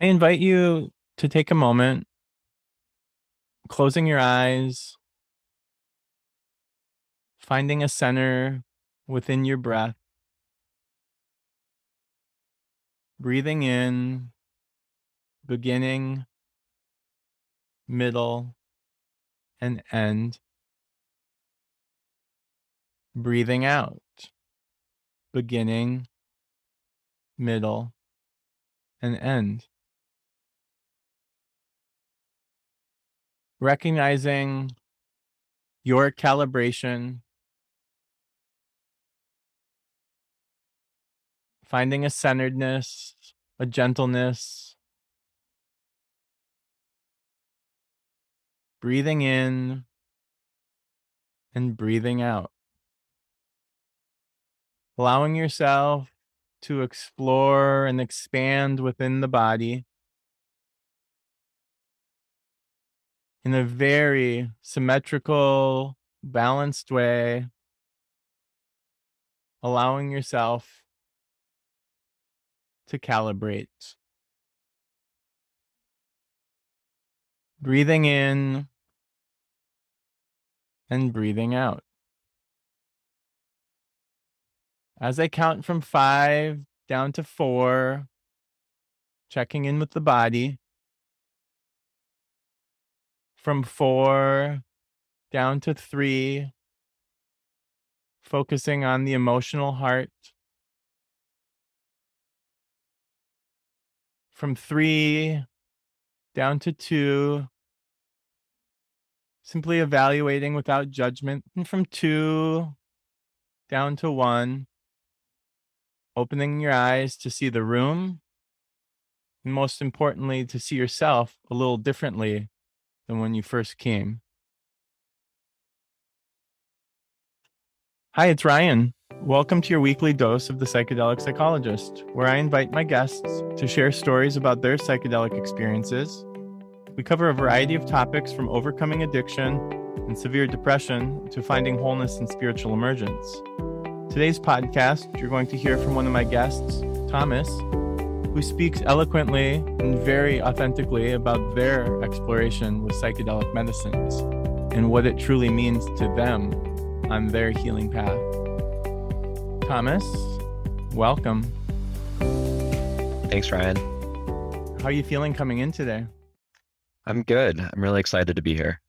I invite you to take a moment, closing your eyes, finding a center within your breath, breathing in, beginning, middle, and end, breathing out, beginning, middle, and end. Recognizing your calibration, finding a centeredness, a gentleness, breathing in and breathing out. Allowing yourself to explore and expand within the body. In a very symmetrical, balanced way, allowing yourself to calibrate. Breathing in and breathing out. As I count from five down to four, checking in with the body from four down to three, focusing on the emotional heart. From three down to two, simply evaluating without judgment. And from two down to one, opening your eyes to see the room. And most importantly, to see yourself a little differently than when you first came. Hi, it's Ryan. Welcome to your weekly dose of the Psychedelic Psychologist, where I invite my guests to share stories about their psychedelic experiences. We cover a variety of topics from overcoming addiction and severe depression to finding wholeness and spiritual emergence. Today's podcast, you're going to hear from one of my guests, Thomas, who speaks eloquently and very authentically about their exploration with psychedelic medicines and what it truly means to them on their healing path. Thomas, welcome. Thanks, Ryan. How are you feeling coming in today? I'm good. I'm really excited to be here.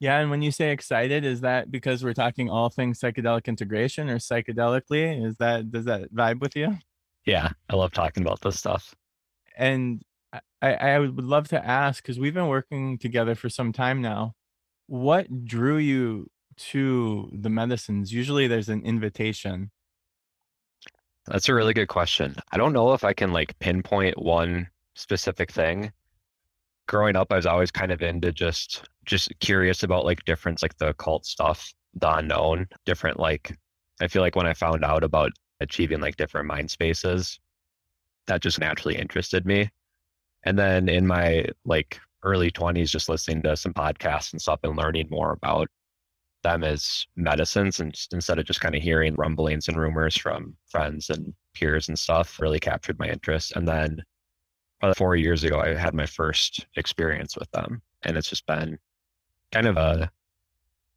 Yeah, and when you say excited, is that because we're talking all things psychedelic integration or psychedelically? Is that does that vibe with you? Yeah, I love talking about this stuff. And I, I would love to ask because we've been working together for some time now. What drew you to the medicines? Usually there's an invitation. That's a really good question. I don't know if I can like pinpoint one specific thing. Growing up, I was always kind of into just just curious about like different like the occult stuff, the unknown, different like I feel like when I found out about achieving like different mind spaces. That just naturally interested me. And then in my like early 20s, just listening to some podcasts and stuff and learning more about them as medicines and instead of just kind of hearing rumblings and rumors from friends and peers and stuff really captured my interest. And then about four years ago, I had my first experience with them. And it's just been kind of a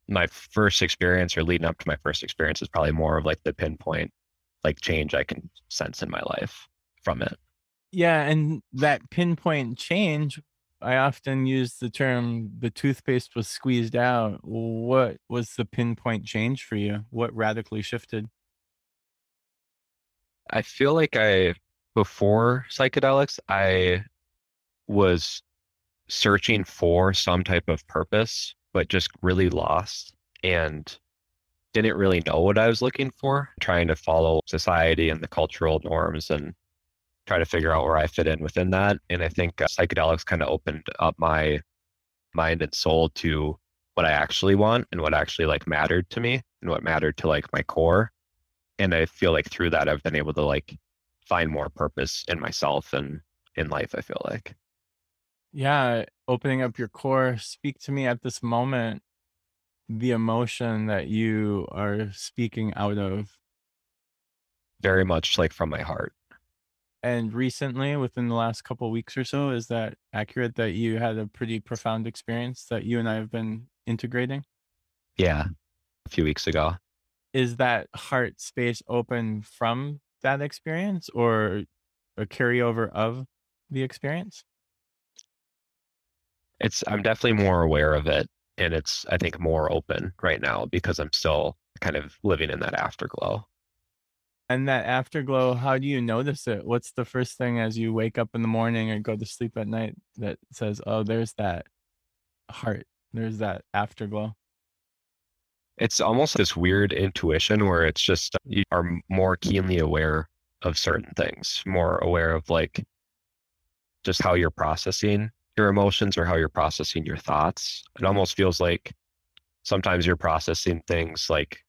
my first experience or leading up to my first experience is probably more of like the pinpoint like change I can sense in my life from it. Yeah, and that pinpoint change, I often use the term the toothpaste was squeezed out. What was the pinpoint change for you? What radically shifted? I feel like I before psychedelics, I was searching for some type of purpose, but just really lost. And didn't really know what I was looking for, trying to follow society and the cultural norms and try to figure out where I fit in within that. And I think uh, psychedelics kind of opened up my mind and soul to what I actually want and what actually like mattered to me and what mattered to like my core. And I feel like through that I've been able to like find more purpose in myself and in life, I feel like. Yeah, opening up your core, speak to me at this moment the emotion that you are speaking out of? Very much like from my heart. And recently, within the last couple weeks or so, is that accurate that you had a pretty profound experience that you and I have been integrating? Yeah, a few weeks ago. Is that heart space open from that experience or a carryover of the experience? It's I'm definitely more aware of it and it's I think more open right now because I'm still kind of living in that afterglow. And that afterglow, how do you notice it? What's the first thing as you wake up in the morning or go to sleep at night that says, "Oh, there's that heart. There's that afterglow." It's almost this weird intuition where it's just uh, you are more keenly aware of certain things, more aware of like just how you're processing your emotions or how you're processing your thoughts. It mm-hmm. almost feels like sometimes you're processing things like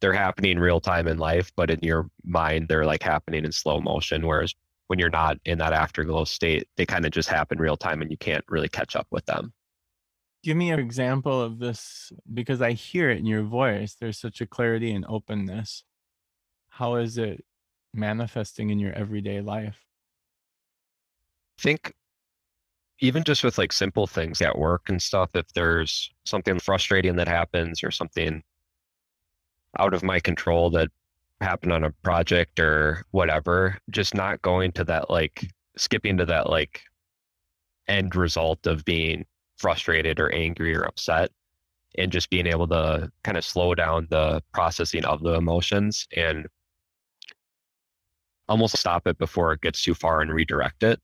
they're happening real time in life, but in your mind, they're like happening in slow motion. Whereas when you're not in that afterglow state, they kind of just happen real time and you can't really catch up with them. Give me an example of this because I hear it in your voice. There's such a clarity and openness. How is it manifesting in your everyday life? I think even just with like simple things at work and stuff, if there's something frustrating that happens or something out of my control that happened on a project or whatever, just not going to that like skipping to that like end result of being frustrated or angry or upset and just being able to kind of slow down the processing of the emotions and almost stop it before it gets too far and redirect it.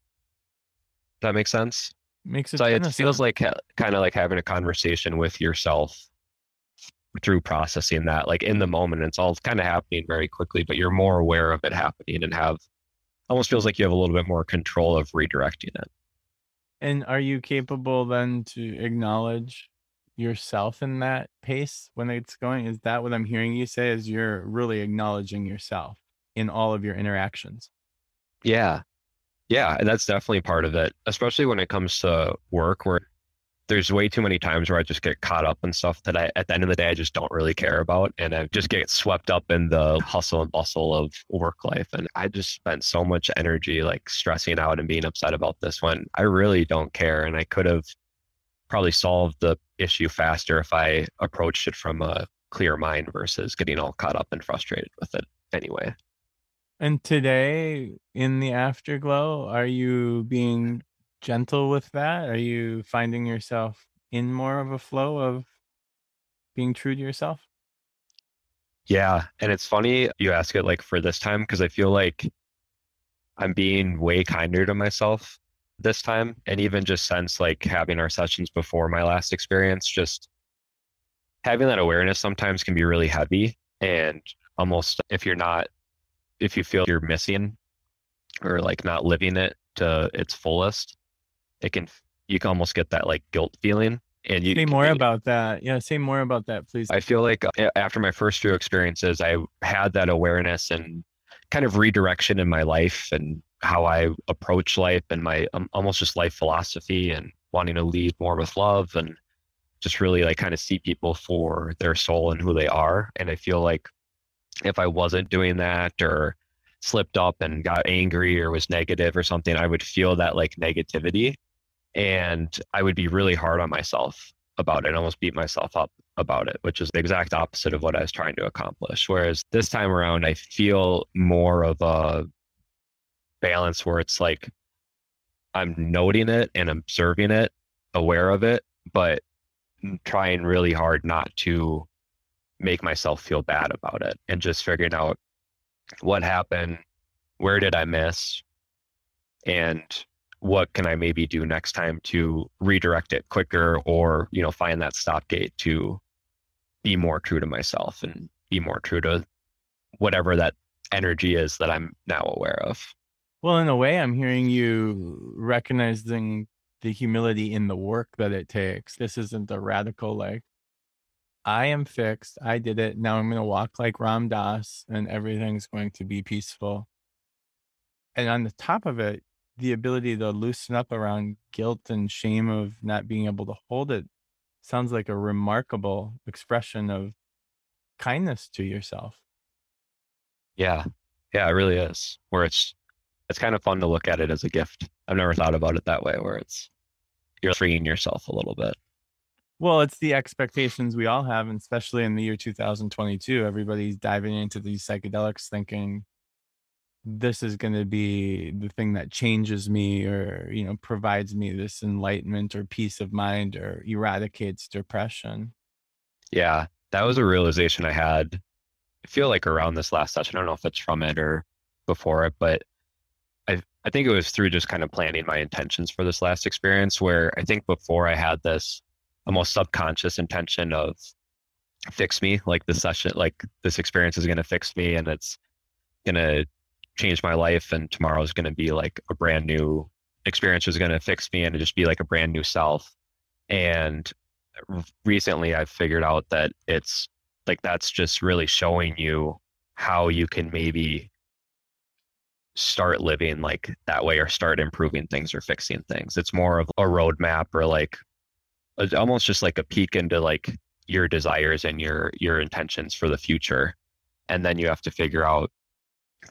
Does that make sense? Makes it. So it feels like kind of like having a conversation with yourself through processing that like in the moment it's all kind of happening very quickly but you're more aware of it happening and have almost feels like you have a little bit more control of redirecting it and are you capable then to acknowledge yourself in that pace when it's going is that what i'm hearing you say is you're really acknowledging yourself in all of your interactions yeah yeah that's definitely part of it especially when it comes to work where there's way too many times where I just get caught up in stuff that I, at the end of the day, I just don't really care about. And I just get swept up in the hustle and bustle of work life. And I just spent so much energy like stressing out and being upset about this one. I really don't care. And I could have probably solved the issue faster if I approached it from a clear mind versus getting all caught up and frustrated with it anyway. And today in the afterglow, are you being gentle with that? Are you finding yourself in more of a flow of being true to yourself? Yeah. And it's funny you ask it like for this time because I feel like I'm being way kinder to myself this time. And even just since like having our sessions before my last experience, just having that awareness sometimes can be really heavy. And almost if you're not, if you feel you're missing or like not living it to its fullest, it can you can almost get that like guilt feeling and you can say more about that. Yeah say more about that please. I feel like uh, after my first few experiences i had that awareness and kind of redirection in my life and how i approach life and my um, almost just life philosophy and wanting to lead more with love and just really like kind of see people for their soul and who they are. And i feel like if i wasn't doing that or slipped up and got angry or was negative or something i would feel that like negativity and I would be really hard on myself about it, almost beat myself up about it, which is the exact opposite of what I was trying to accomplish. Whereas this time around, I feel more of a balance where it's like I'm noting it and observing it, aware of it, but trying really hard not to make myself feel bad about it and just figuring out what happened, where did I miss, and what can I maybe do next time to redirect it quicker or, you know, find that stop gate to be more true to myself and be more true to whatever that energy is that I'm now aware of. Well, in a way, I'm hearing you recognizing the humility in the work that it takes. This isn't a radical, like, I am fixed. I did it. Now I'm going to walk like Ram Dass and everything's going to be peaceful. And on the top of it, the ability to loosen up around guilt and shame of not being able to hold it sounds like a remarkable expression of kindness to yourself. Yeah. Yeah, it really is. Where it's it's kind of fun to look at it as a gift. I've never thought about it that way where it's you're freeing yourself a little bit. Well, it's the expectations we all have, and especially in the year 2022. Everybody's diving into these psychedelics thinking this is going to be the thing that changes me or, you know, provides me this enlightenment or peace of mind or eradicates depression. Yeah, that was a realization I had. I feel like around this last session. I don't know if it's from it or before it, but I I think it was through just kind of planning my intentions for this last experience where I think before I had this almost subconscious intention of fix me, like the session, like this experience is going to fix me and it's going to change my life and tomorrow is going to be like a brand new experience is going to fix me and just be like a brand new self. And recently I've figured out that it's like that's just really showing you how you can maybe start living like that way or start improving things or fixing things. It's more of a roadmap or like almost just like a peek into like your desires and your your intentions for the future. And then you have to figure out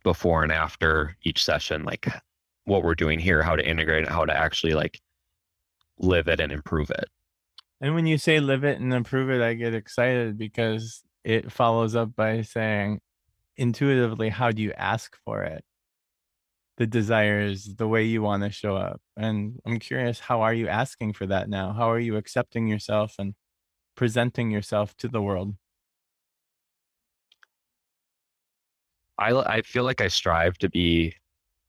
before and after each session like what we're doing here, how to integrate it, how to actually like live it and improve it. And when you say live it and improve it, I get excited because it follows up by saying intuitively, how do you ask for it? The desires, the way you want to show up. And I'm curious, how are you asking for that now? How are you accepting yourself and presenting yourself to the world? I, I feel like I strive to be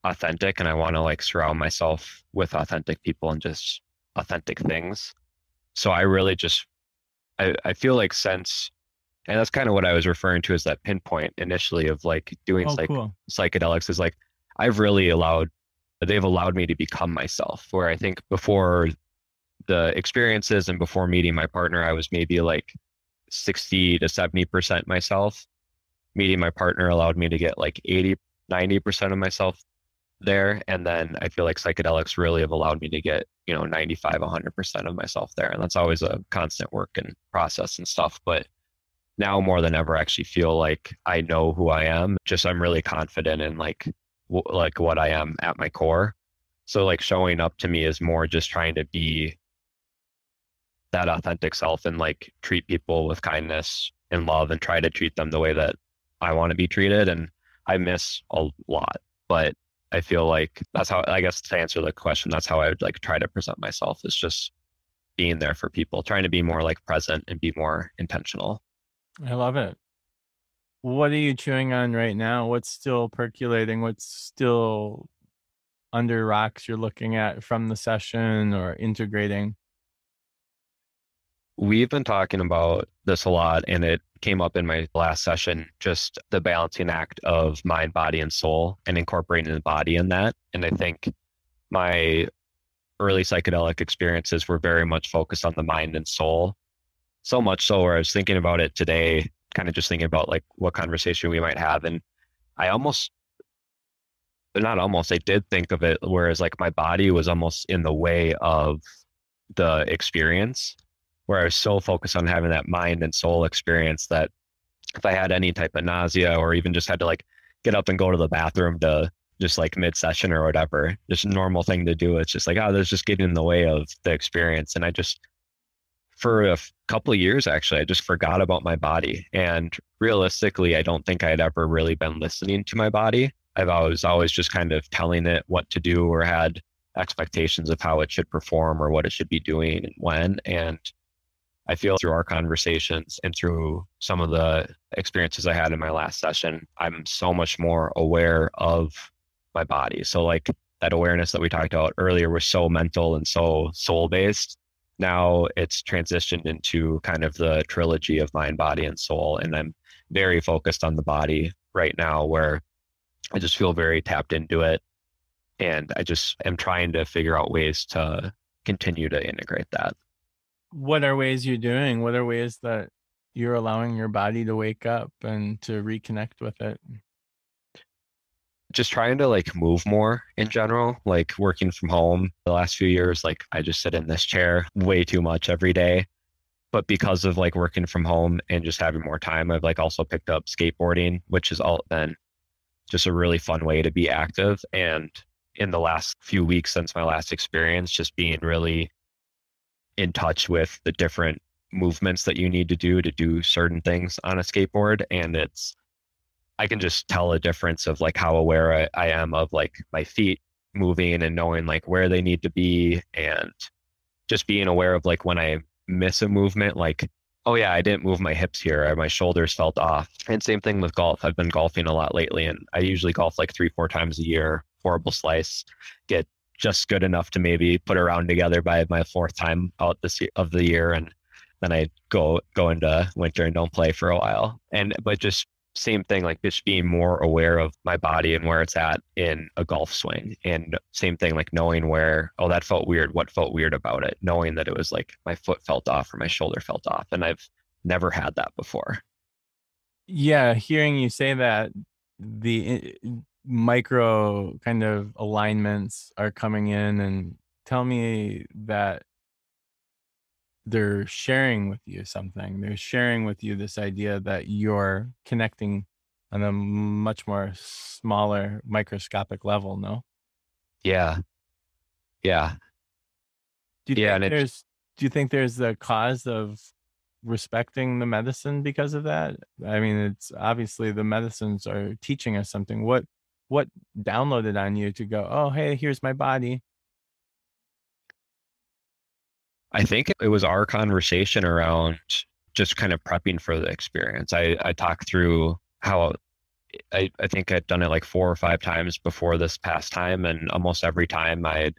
authentic and I want to like surround myself with authentic people and just authentic things so I really just I, I feel like since and that's kind of what I was referring to as that pinpoint initially of like doing Oh, psych, cool. psychedelics is like I've really allowed they've allowed me to become myself where I think before the experiences and before meeting my partner I was maybe like 60 to 70% myself. Meeting my partner allowed me to get like 80 90% of myself there and then I feel like psychedelics really have allowed me to get you know 95 100% of myself there and that's always a constant work and process and stuff but now more than ever I actually feel like I know who I am just I'm really confident in like like what I am at my core so like showing up to me is more just trying to be that authentic self and like treat people with kindness and love and try to treat them the way that I want to be treated and I miss a lot but I feel like that's how I guess to answer the question, that's how I would like try to present myself is just being there for people, trying to be more like present and be more intentional. I love it. What are you chewing on right now? What's still percolating? What's still under rocks you're looking at from the session or integrating? We've been talking about this a lot and it came up in my last session just the balancing act of mind, body, and soul and incorporating the body in that. And I think my early psychedelic experiences were very much focused on the mind and soul. So much so where I was thinking about it today, kind of just thinking about like what conversation we might have. And I almost, not almost, I did think of it, whereas like my body was almost in the way of the experience where I was so focused on having that mind and soul experience that if I had any type of nausea or even just had to like get up and go to the bathroom to just like mid session or whatever, just normal thing to do. It's just like, oh, there's just getting in the way of the experience. And I just, for a couple of years, actually, I just forgot about my body. And realistically, I don't think I'd ever really been listening to my body. I've always, always just kind of telling it what to do or had expectations of how it should perform or what it should be doing and when. And I feel through our conversations and through some of the experiences I had in my last session, I'm so much more aware of my body. So, like that awareness that we talked about earlier was so mental and so soul based. Now it's transitioned into kind of the trilogy of mind, body, and soul. And I'm very focused on the body right now, where I just feel very tapped into it. And I just am trying to figure out ways to continue to integrate that what are ways you're doing? What are ways that you're allowing your body to wake up and to reconnect with it? Just trying to like move more in general, like working from home the last few years, like I just sit in this chair way too much every day. But because of like working from home and just having more time, I've like also picked up skateboarding, which has all been just a really fun way to be active. And in the last few weeks since my last experience, just being really in touch with the different movements that you need to do to do certain things on a skateboard. And it's, I can just tell a difference of like how aware I, I am of like my feet moving and knowing like where they need to be and just being aware of like when I miss a movement, like, oh yeah, I didn't move my hips here or my shoulders felt off. And same thing with golf. I've been golfing a lot lately and I usually golf like three, four times a year, horrible slice, get just good enough to maybe put a round together by my fourth time out this year, of the year. And then I go, go into winter and don't play for a while. And, but just same thing, like just being more aware of my body and where it's at in a golf swing. And same thing, like knowing where, oh, that felt weird. What felt weird about it? Knowing that it was like my foot felt off or my shoulder felt off. And I've never had that before. Yeah. Hearing you say that, the eh, eh, micro kind of alignments are coming in and tell me that they're sharing with you something. They're sharing with you this idea that you're connecting on a much more smaller microscopic level, no? Yeah. Yeah. Do you yeah, think there's do you think there's a cause of respecting the medicine because of that? I mean, it's obviously the medicines are teaching us something. What what downloaded on you to go, oh hey, here's my body. I think it was our conversation around just kind of prepping for the experience. I, I talked through how I, I think I'd done it like four or five times before this past time. And almost every time I'd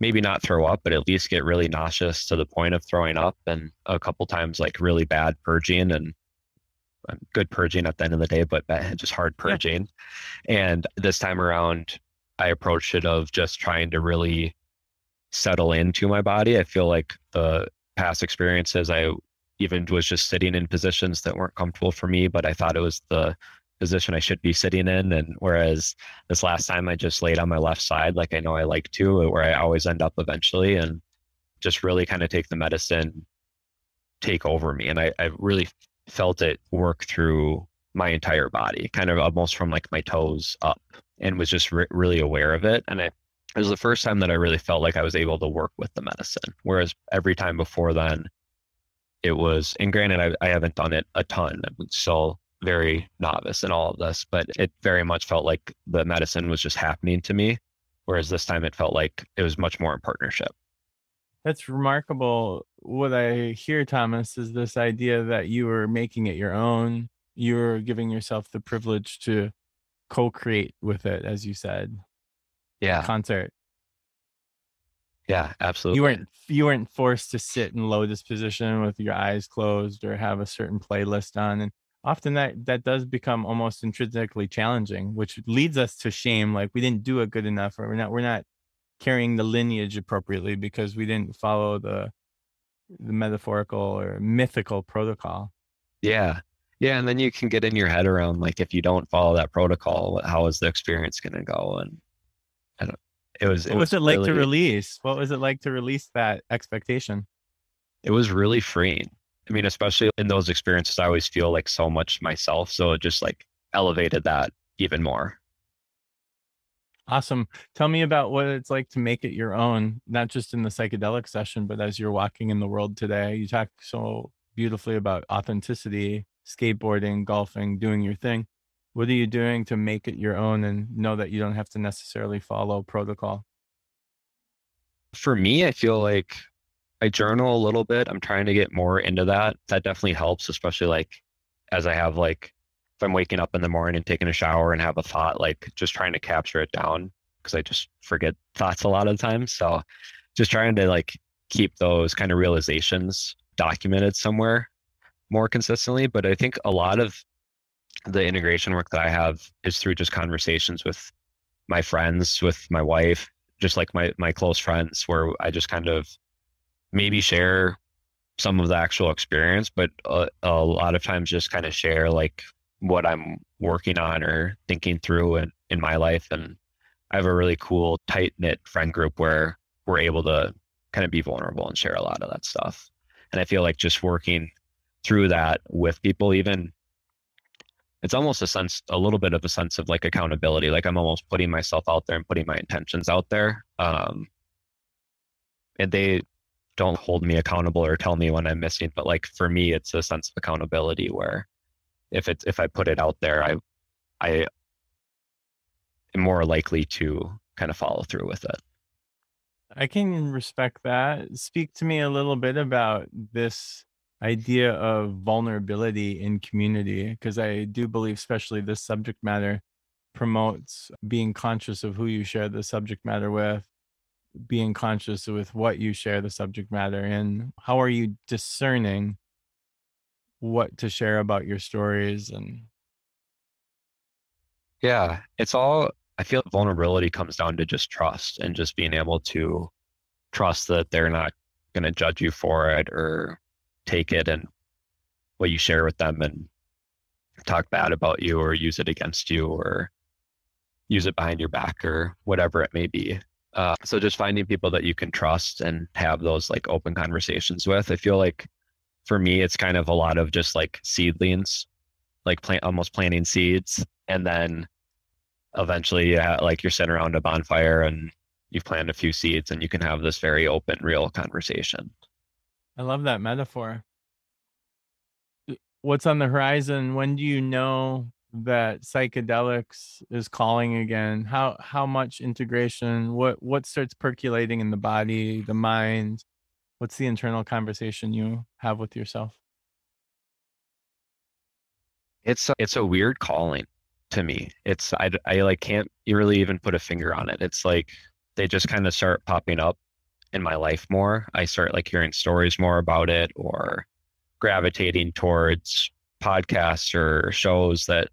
maybe not throw up, but at least get really nauseous to the point of throwing up. And a couple times like really bad purging and um, good purging at the end of the day, but just hard purging. Yeah. And this time around, I approached it of just trying to really settle into my body. I feel like the past experiences, I even was just sitting in positions that weren't comfortable for me, but I thought it was the position I should be sitting in. And whereas this last time I just laid on my left side, like I know I like to, uh, where I always end up eventually, and just really kind of take the medicine take over me. And I, I really felt it work through my entire body, kind of almost from like my toes up, and was just re- really aware of it. And I it was the first time that I really felt like I was able to work with the medicine. Whereas every time before then, it was, and granted, I, I haven't done it a ton. I'm still very novice in all of this, but it very much felt like the medicine was just happening to me. Whereas this time it felt like it was much more in partnership. That's remarkable. What I hear, Thomas, is this idea that you were making it your own. You were giving yourself the privilege to co create with it, as you said yeah concert. Yeah, absolutely. You weren't you weren't forced to sit in lotus position with your eyes closed or have a certain playlist on. And often that that does become almost intrinsically challenging, which leads us to shame, like we didn't do it good enough, or we're not we're not carrying the lineage appropriately because we didn't follow the the metaphorical or mythical protocol. Yeah. Yeah. And then you can get in your head around like if you don't follow that protocol, how is the experience gonna go? And I don't. It was. It what was, was it like really, to release? What was it like to release that expectation? It was really freeing. I mean, especially in those experiences, I always feel like so much myself. So it just like elevated that even more. Awesome. Tell me about what it's like to make it your own, not just in the psychedelic session, but as you're walking in the world today. You talk so beautifully about authenticity, skateboarding, golfing, doing your thing what are you doing to make it your own and know that you don't have to necessarily follow protocol? For me, I feel like I journal a little bit. I'm trying to get more into that. That definitely helps, especially like as I have like if I'm waking up in the morning and taking a shower and have a thought, like just trying to capture it down because I just forget thoughts a lot of the time. So just trying to like keep those kind of realizations documented somewhere more consistently. But I think a lot of the integration work that I have is through just conversations with my friends, with my wife, just like my my close friends, where I just kind of maybe share some of the actual experience, but a, a lot of times just kind of share like what I'm working on or thinking through in, in my life. And I have a really cool, tight knit friend group where we're able to kind of be vulnerable and share a lot of that stuff. And I feel like just working through that with people, even it's almost a sense, a little bit of a sense of like accountability. Like I'm almost putting myself out there and putting my intentions out there. Um, and they don't hold me accountable or tell me when I'm missing. But like for me, it's a sense of accountability where if it's if I put it out there, I I am more likely to kind of follow through with it. I can respect that. Speak to me a little bit about this idea of vulnerability in community, because I do believe, especially this subject matter promotes being conscious of who you share the subject matter with, being conscious with what you share the subject matter and how are you discerning what to share about your stories and yeah it's all i feel vulnerability comes down to just trust and just being able to trust that they're not going to judge you for it or take it and what you share with them and talk bad about you or use it against you or use it behind your back or whatever it may be uh, so just finding people that you can trust and have those like open conversations with. I feel like for me, it's kind of a lot of just like seedlings, like plant almost planting seeds, and then eventually, yeah, like you're sitting around a bonfire and you've planted a few seeds, and you can have this very open, real conversation. I love that metaphor. What's on the horizon? When do you know that psychedelics is calling again? How how much integration? What what starts percolating in the body the mind? What's the internal conversation you have with yourself? It's a, it's a weird calling to me. It's i, I like can't really even put a finger on it. It's like they just kind of start popping up in my life more. I start like hearing stories more about it or gravitating towards podcasts or shows that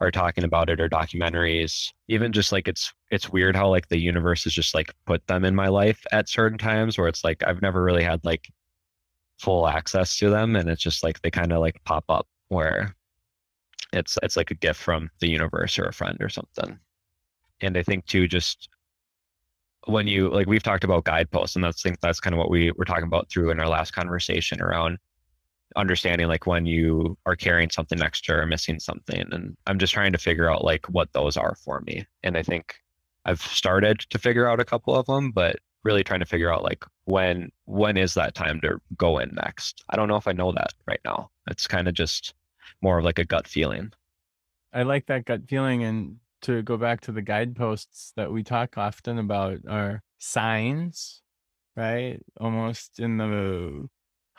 are talking about it or documentaries. Even just like it's it's weird how like the universe has just like put them in my life at certain times where it's like i've never really had like full access to them and it's just like they kind of like pop up where it's it's like a gift from the universe or a friend or something. And i think too just when you like we've talked about guideposts and that's think that's kind of what we were talking about through in our last conversation around understanding like when you are carrying something extra or missing something and i'm just trying to figure out like what those are for me and i think i've started to figure out a couple of them but really trying to figure out like when when is that time to go in next? I don't know if i know that right now. It's kind of just more of like a gut feeling. I like that gut feeling and to go back to the guideposts that we talk often about are signs right almost in the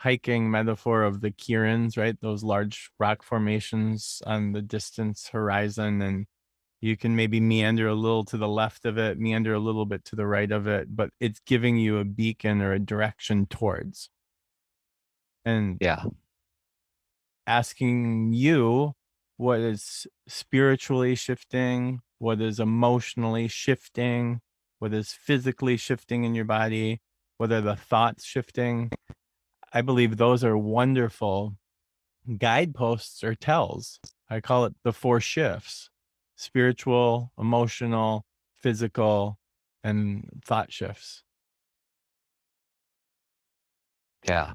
hiking metaphor of the cairns, right? Those large rock formations on the distance horizon. And you can maybe meander a little to the left of it, meander a little bit to the right of it, but it's giving you a beacon or a direction towards. And yeah, asking you what is spiritually shifting, what is emotionally shifting, what is physically shifting in your body, are the thoughts shifting I believe those are wonderful guideposts or tells. I call it the four shifts spiritual, emotional, physical, and thought shifts. Yeah.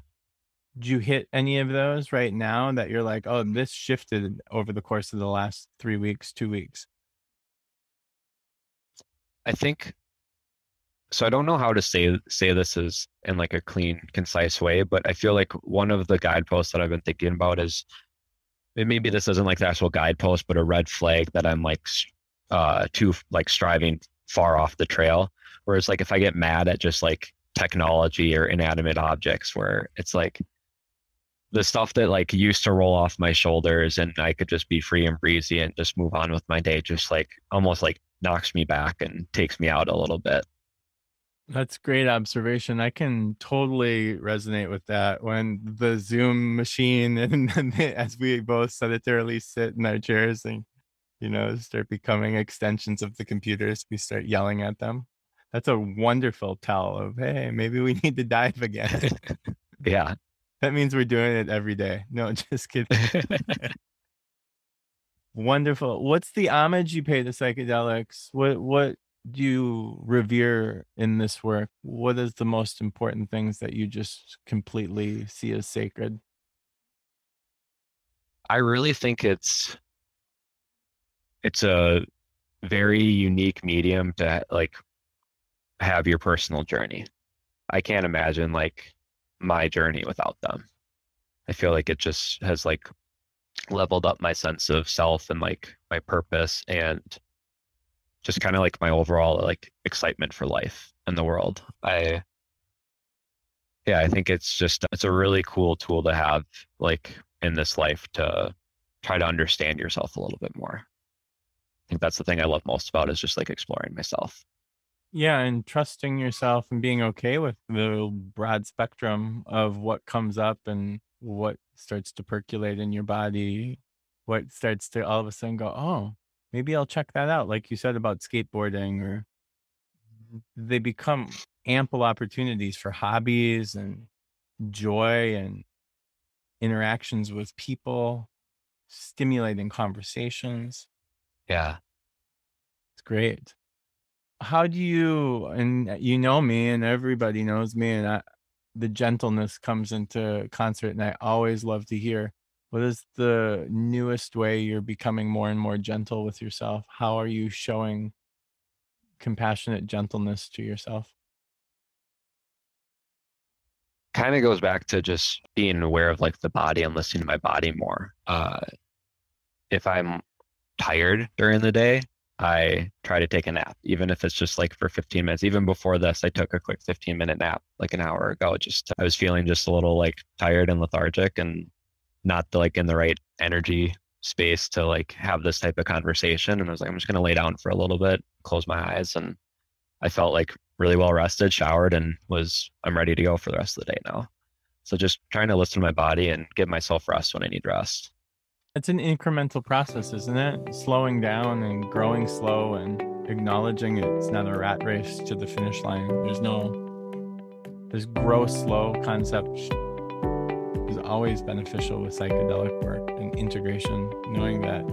Do you hit any of those right now that you're like, oh, this shifted over the course of the last three weeks, two weeks? I think so I don't know how to say say this is in like a clean, concise way, but I feel like one of the guideposts that I've been thinking about is maybe this isn't like the actual guidepost, but a red flag that I'm like uh too like striving far off the trail. Whereas like if I get mad at just like technology or inanimate objects where it's like the stuff that like used to roll off my shoulders and I could just be free and breezy and just move on with my day just like almost like knocks me back and takes me out a little bit. That's great observation. I can totally resonate with that. When the Zoom machine and, and as we both sedentarily sit in our chairs and you know start becoming extensions of the computers, we start yelling at them. That's a wonderful tell of hey, maybe we need to dive again. yeah. That means we're doing it every day. No, just kidding. Wonderful. What's the homage you pay to psychedelics? What what do you revere in this work? What is the most important things that you just completely see as sacred? I really think it's it's a very unique medium to like have your personal journey. I can't imagine like my journey without them. I feel like it just has like leveled up my sense of self and like my purpose and just kind of like my overall like excitement for life and the world. I yeah, I think it's just it's a really cool tool to have like in this life to try to understand yourself a little bit more. I think that's the thing I love most about is just like exploring myself. Yeah, and trusting yourself and being okay with the broad spectrum of what comes up and what starts to percolate in your body, what starts to all of a sudden go, oh, maybe I'll check that out. Like you said about skateboarding, or they become ample opportunities for hobbies and joy and interactions with people, stimulating conversations. Yeah. It's great. How do you, and you know me, and everybody knows me, and I, the gentleness comes into concert, and I always love to hear what is the newest way you're becoming more and more gentle with yourself? How are you showing compassionate gentleness to yourself? Kind of goes back to just being aware of like the body and listening to my body more. Uh, if I'm tired during the day, I try to take a nap, even if it's just like for 15 minutes. Even before this, I took a quick 15 minute nap like an hour ago. Just I was feeling just a little like tired and lethargic and not like in the right energy space to like have this type of conversation. And I was like, I'm just gonna lay down for a little bit, close my eyes, and I felt like really well rested, showered, and was I'm ready to go for the rest of the day now. So just trying to listen to my body and give myself rest when I need rest. It's an incremental process, isn't it? Slowing down and growing slow and acknowledging it's not a rat race to the finish line. There's no this grow slow concept is always beneficial with psychedelic work and integration, knowing that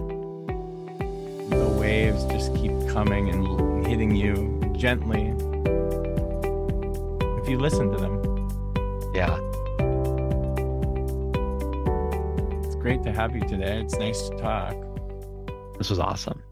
the waves just keep coming and hitting you gently if you listen to them. Yeah. Great to have you today. It's nice to talk. This was awesome.